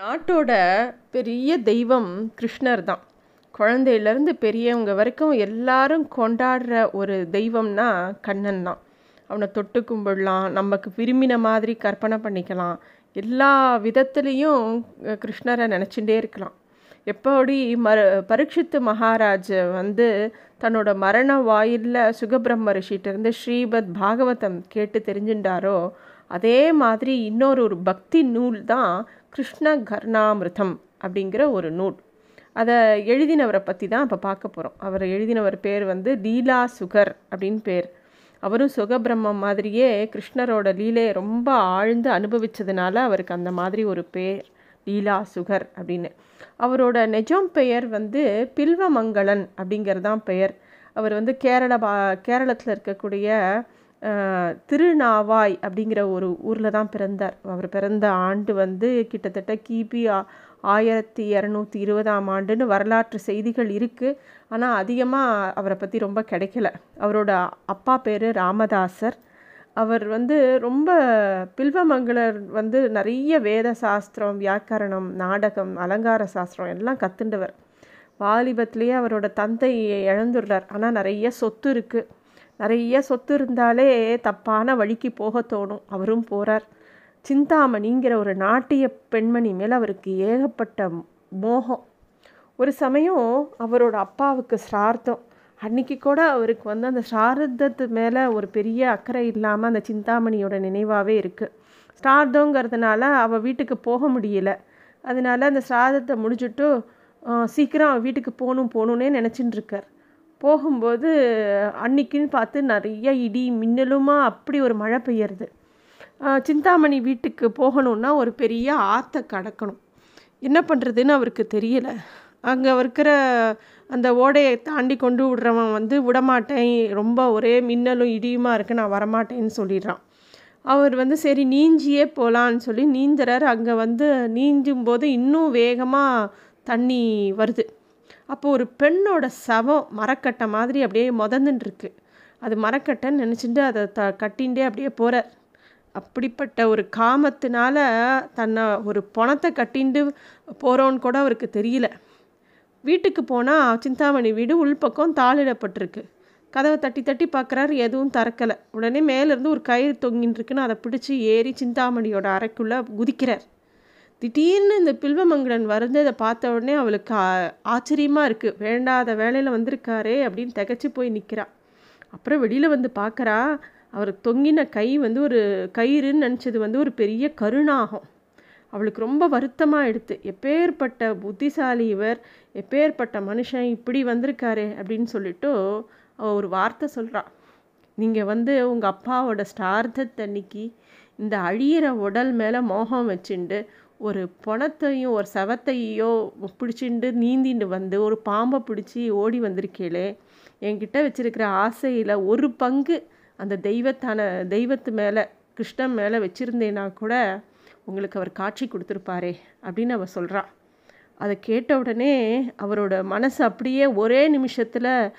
நாட்டோட பெரிய தெய்வம் கிருஷ்ணர் தான். குழந்தையிலேருந்து பெரியவங்க வரைக்கும் எல்லாரும் கொண்டாடுற ஒரு தெய்வம்னா கண்ணன் தான். அவனை தொட்டு கும்பிடலாம் நமக்கு விரும்பின மாதிரி கற்பனை பண்ணிக்கலாம். எல்லா விதத்துலேயும் கிருஷ்ணரை நினச்சிட்டே இருக்கலாம். எப்படி மரு பரீட்சித்து மகாராஜ் வந்து தன்னோட மரண வாயிலில் சுகபிரம்ம ரிஷிகிட்டேருந்து ஸ்ரீபத் பாகவதம் கேட்டு தெரிஞ்சுட்டாரோ அதே மாதிரி இன்னொரு ஒரு பக்தி நூல் தான் கிருஷ்ண கர்ணாமிருதம் அப்படிங்கிற ஒரு நூல். அதை எழுதினவரை பற்றி தான் இப்போ பார்க்க போகிறோம் அவர் எழுதினவர் பேர் வந்து லீலா சுகர் அப்படின்னு பேர். அவரும் சுகபிரம்மம் மாதிரியே கிருஷ்ணரோட லீலையை ரொம்ப ஆழ்ந்து அனுபவித்ததுனால அவருக்கு அந்த மாதிரி ஒரு பேர் லீலா சுகர் அப்படின்னு. அவரோட நெஜம் பெயர் வந்து பில்வமங்கலன் அப்படிங்கிறதான் பெயர். அவர் வந்து கேரள பா கேரளத்தில் இருக்கக்கூடிய திருநாவாய் அப்படிங்கிற ஒரு ஊரில் தான் பிறந்தார். அவர் பிறந்த ஆண்டு வந்து கிட்டத்தட்ட கிபி ஆயிரத்தி இரநூத்தி இருபதாம் ஆண்டுன்னு வரலாற்று செய்திகள் இருக்குது ஆனால் அதிகமாக அவரை பற்றி ரொம்ப கிடைக்கல. அவரோட அப்பா பேர் ராமதாசர். அவர் வந்து ரொம்ப பில்வமங்கலர் வந்து நிறைய வேத சாஸ்திரம் வியாக்கரணம் நாடகம் அலங்கார சாஸ்திரம் எல்லாம் கற்றுண்டவர் வாலிபத்திலேயே அவரோட தந்தை இழந்துடுறார். ஆனால் நிறைய சொத்து இருக்குது நிறைய சொத்து இருந்தாலே தப்பான வழிக்கு போக தோணும். அவரும் போகிறார் சிந்தாமணிங்கிற ஒரு நாட்டிய பெண்மணி மேலே அவருக்கு ஏகப்பட்ட மோகம். ஒரு சமயம் அவரோட அப்பாவுக்கு சிரார்த்தம் அன்னைக்கு கூட அவருக்கு வந்து அந்த சாரதத்து மேலே ஒரு பெரிய அக்கறை இல்லாமல் அந்த சிந்தாமணியோட நினைவாகவே இருக்குது ஸ்டார்தோங்கிறதுனால அவள் வீட்டுக்கு போக முடியல. அதனால அந்த சாதத்தை முடிச்சுட்டு சீக்கிரம் அவள் வீட்டுக்கு போகணும் போகணுன்னே நினச்சின்னு இருக்கார். போகும்போது அன்னைக்குன்னு பார்த்து நிறைய இடி மின்னலுமா அப்படி ஒரு மழை பெய்யறது. சிந்தாமணி வீட்டுக்கு போகணுன்னா ஒரு பெரிய ஆற்றை கடக்கணும். என்ன பண்ணுறதுன்னு அவருக்கு தெரியல. அங்கே இருக்கிற அந்த ஓடையை தாண்டி கொண்டு விடுறவன் வந்து விடமாட்டேன் ரொம்ப ஒரே மின்னலும் இடியுமா இருக்குது நான் வரமாட்டேன்னு சொல்லிடுறான். அவர் வந்து சரி நீஞ்சியே போகலான்னு சொல்லி நீந்துறார். அங்கே வந்து நீஞ்சும் போது இன்னும் வேகமாக தண்ணி வருது. அப்போது ஒரு பெண்ணோட சவம் மரக்கட்டை மாதிரி அப்படியே முதந்துட்டுருக்கு அது மரக்கட்டைன்னு நினச்சிட்டு அதை த கட்டின்ண்டே அப்படியே போகிறார் அப்படிப்பட்ட ஒரு காமத்தினால தன்னை ஒரு பணத்தை கட்டிண்டு போகிறோன்னு கூட அவருக்கு தெரியல. வீட்டுக்கு போனால் சிந்தாமணி வீடு உள்பக்கம் தாளிடப்பட்டிருக்கு. கதவை தட்டி தட்டி பார்க்குறாரு எதுவும் திறக்கலை. உடனே மேலேருந்து ஒரு கயிறு தொங்கின்னு இருக்குன்னு அதை பிடிச்சி ஏறி சிந்தாமணியோட அறைக்குள்ளே குதிக்கிறார். திடீர்னு இந்த பில்வமங்கடன் வரைஞ்சதை பார்த்த உடனே அவளுக்கு ஆச்சரியமாக இருக்குது வேண்டாத வேலையில் வந்திருக்காரே அப்படின்னு திகச்சு போய் நிற்கிறா அப்புறம் வெளியில் வந்து பார்க்குறா அவர் தொங்கின கை வந்து ஒரு கயிறுன்னு நினச்சது வந்து ஒரு பெரிய கருணாகும். அவளுக்கு ரொம்ப வருத்தமாக எடுத்து எப்பேற்பட்ட புத்திசாலி இவர் எப்பேற்பட்ட மனுஷன் இப்படி வந்திருக்காரே அப்படின்னு சொல்லிட்டு அவள் ஒரு வார்த்தை சொல்கிறான் நீங்கள் வந்து உங்கள் அப்பாவோட ஸ்டார்த்தத்தன்னைக்கு இந்த அழியிற உடல் மேலே மோகம் வச்சுண்டு ஒரு பணத்தையும் ஒரு சவத்தையோ பிடிச்சிண்டு நீந்திண்டு வந்து ஒரு பாம்பை பிடிச்சி ஓடி வந்திருக்கீளே என்கிட்ட வச்சுருக்கிற ஆசையில் ஒரு பங்கு அந்த தெய்வத்தான தெய்வத்து மேலே கிருஷ்ணன் மேலே வச்சுருந்தேன்னா கூட உங்களுக்கு அவர் காட்சி கொடுத்துருப்பாரே அப்படின்னு அவள் சொல்கிறான் அதை கேட்ட உடனே அவரோட மனசு அப்படியே ஒரே நிமிஷத்தில்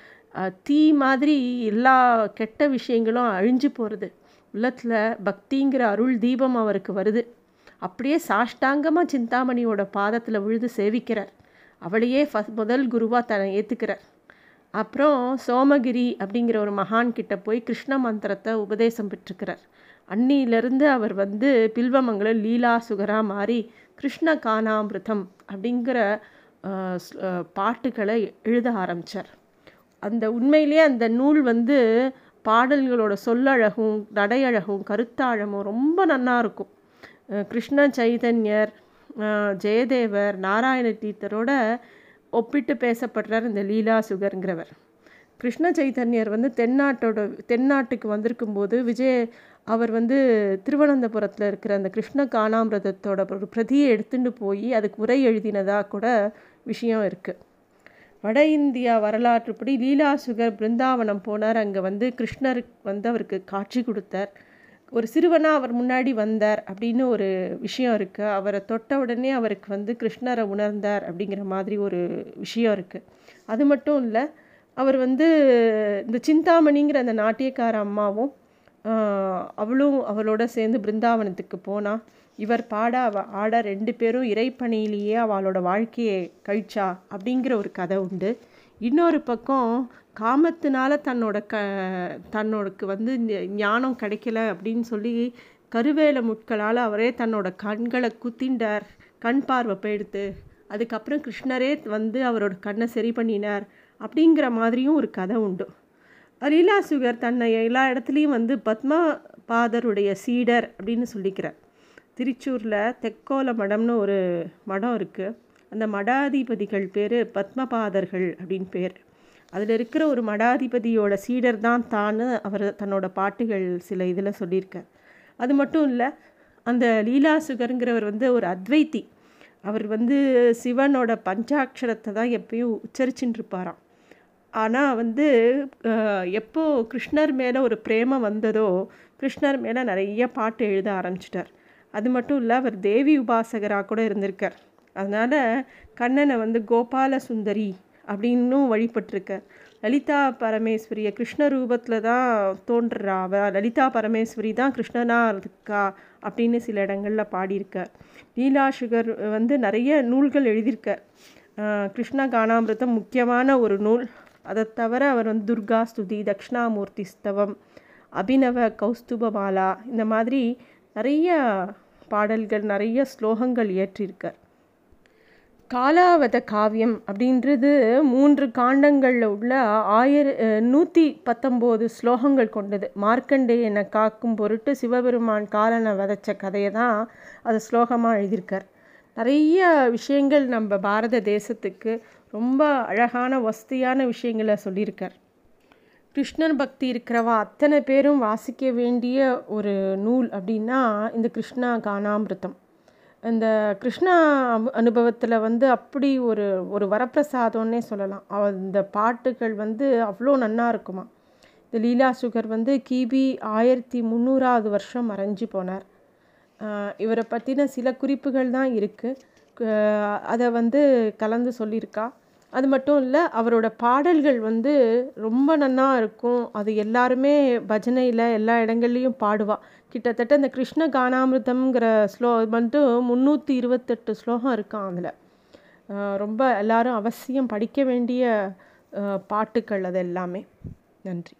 தீ மாதிரி எல்லா கெட்ட விஷயங்களும் அழிஞ்சு போகிறது உள்ளத்தில் பக்திங்கிற அருள் தீபம் அவருக்கு வருது. அப்படியே சாஷ்டாங்கமாக சிந்தாமணியோட பாதத்தில் விழுது சேவிக்கிறார். அவளையே ஃபஸ்ட் முதல் குருவாக தன்னை ஏற்றுக்கிறார் அப்புறம் சோமகிரி அப்படிங்கிற ஒரு மகான் கிட்ட போய் கிருஷ்ண மந்திரத்தை உபதேசம் பெற்றுக்கிறார் அன்னியிலிருந்து அவர் வந்து பில்வமங்கலம் லீலா சுகரா மாறி கிருஷ்ண கானாமிருதம் அப்படிங்கிற பாட்டுகளை எழுத ஆரம்பித்தார் அந்த உண்மையிலேயே அந்த நூல் வந்து பாடல்களோட சொல்லழகும் நடையழகும் கருத்தாழமும் ரொம்ப நல்லாயிருக்கும் இருக்கும். கிருஷ்ண சைதன்யர் ஜெயதேவர் நாராயண தீர்த்தரோட ஒப்பிட்டு பேசப்படுறார் இந்த லீலா சுகருங்கிறவர். கிருஷ்ண சைதன்யர் வந்து தென்னாட்டோட தென்னாட்டுக்கு வந்திருக்கும்போது விஜய அவர் வந்து திருவனந்தபுரத்தில் இருக்கிற அந்த கிருஷ்ண காணாமிரதத்தோட ஒரு பிரதியை எடுத்துட்டு போய் அதுக்கு உரை எழுதினதாக கூட விஷயம் இருக்குது வட இந்தியா வரலாற்றுப்படி லீலா சுகர் பிருந்தாவனம் போனார். அங்கே வந்து கிருஷ்ணர் வந்து அவருக்கு காட்சி கொடுத்தார். ஒரு சிறுவனாக அவர் முன்னாடி வந்தார் அப்படின்னு ஒரு விஷயம் இருக்குது அவரை தொட்ட உடனே அவருக்கு வந்து கிருஷ்ணரை உணர்ந்தார் அப்படிங்கிற மாதிரி ஒரு விஷயம் இருக்குது அது மட்டும் இல்லை அவர் வந்து இந்த சிந்தாமணிங்கிற அந்த நாட்டியக்கார அம்மாவும் அவளும் அவளோட சேர்ந்து பிருந்தாவனத்துக்கு போனா இவர் பாட அவ ஆட ரெண்டு பேரும் இறைப்பணியிலேயே அவளோட வாழ்க்கையை கழிச்சா அப்படிங்கிற ஒரு கதை உண்டு. இன்னொரு பக்கம் காமத்தினால தன்னோட க தன்னோடக்கு வந்து ஞானம் கிடைக்கல அப்படின்னு சொல்லி கருவேல முட்களால் அவரே தன்னோட கண்களை குத்திண்டார். கண் பார்வை போயிடுத்து. அதுக்கப்புறம் கிருஷ்ணரே வந்து அவரோட கண்ணை சரி பண்ணினார். அப்படிங்கிற மாதிரியும் ஒரு கதை உண்டு. லீலாசுகர் தன்னை எல்லா இடத்துலையும் வந்து பத்மா பாதருடைய சீடர் அப்படின்னு சொல்லிக்கிறார். திருச்சூரில் தெக்கோல மடம்னு ஒரு மடம் இருக்குது அந்த மடாதிபதிகள் பேர் பத்மபாதர்கள் அப்படின்னு பேர். அதில் இருக்கிற ஒரு மடாதிபதியோட சீடர் தான் தான் அவர் தன்னோட பாட்டுகள் சில இதில் சொல்லியிருக்கார். அது மட்டும் இல்லை அந்த லீலாசுகருங்கிறவர் வந்து ஒரு அத்வைத்தி. அவர் வந்து சிவனோட பஞ்சாட்சரத்தை தான் எப்பயும் உச்சரிச்சுட்டு இருப்பாராம் ஆனால் வந்து எப்போ கிருஷ்ணர் மேலே ஒரு பிரேமம் வந்ததோ கிருஷ்ணர் மேலே நிறைய பாட்டு எழுத ஆரம்பிச்சிட்டார். அது மட்டும் இல்லை அவர் தேவி உபாசகராக கூட இருந்திருக்கார். அதனால் கண்ணனை வந்து கோபால சுந்தரி அப்படின்னும் வழிபட்டிருக்கார் லலிதா பரமேஸ்வரியை கிருஷ்ண ரூபத்தில் தான் தோன்றுறா. அவ லலிதா பரமேஸ்வரி தான் கிருஷ்ணனாக இருக்கா அப்படின்னு சில இடங்களில் பாடியிருக்கார் லீலா சுகர் வந்து நிறைய நூல்கள் எழுதியிருக்கார் கிருஷ்ண கானாமிரதம் முக்கியமான ஒரு நூல். அதை தவிர அவர் வந்து துர்கா ஸ்துதி தக்ஷணாமூர்த்தி ஸ்தவம் அபினவ கௌஸ்துபமாலா இந்த மாதிரி நிறைய பாடல்கள் நிறைய ஸ்லோகங்கள் இயற்றியிருக்கார். காலாவத காவியம் அப்படின்றது மூன்று காண்டங்களில் உள்ள ஆயிர நூற்றி பத்தொம்போது ஸ்லோகங்கள் கொண்டது. மார்க்கண்டேயனை காக்கும் பொருட்டு சிவபெருமான் காலனை வதச்ச கதையை தான் அது ஸ்லோகமாக எழுதியிருக்கார். நிறைய விஷயங்கள் நம்ம பாரத தேசத்துக்கு ரொம்ப அழகான வசதியான விஷயங்களை சொல்லியிருக்கார். கிருஷ்ணன் பக்தி இருக்கிறவா அத்தனை பேரும் வாசிக்க வேண்டிய ஒரு நூல் அப்படின்னா இந்த கிருஷ்ணா கானாமிருத்தம் இந்த கிருஷ்ணா அனுபவத்தில் வந்து அப்படி ஒரு ஒரு வரப்பிரசாதம்னே சொல்லலாம். அந்த பாட்டுகள் வந்து அவ்வளோ நன்னா இருக்குமா. இந்த லீலா சுகர் வந்து கிபி ஆயிரத்தி முந்நூறாவது வருஷம் மறைஞ்சு போனார். இவரை பற்றின சில குறிப்புகள் தான் இருக்குது அதை வந்து கலந்து சொல்லியிருக்கா. அது மட்டும் இல்லை அவரோட பாடல்கள் வந்து ரொம்ப நன்னா இருக்கும். அது எல்லாருமே பஜனையில் எல்லா இடங்கள்லையும் பாடுவாள் கிட்டத்தட்ட இந்த கிருஷ்ண கானாமிருதம்ங்கிற ஸ்லோ வந்துட்டு முந்நூற்றி இருபத்தெட்டு ஸ்லோகம் இருக்கான் அதில். ரொம்ப எல்லாரும் அவசியம் படிக்க வேண்டிய பாட்டுக்கள் அது எல்லாமே. நன்றி.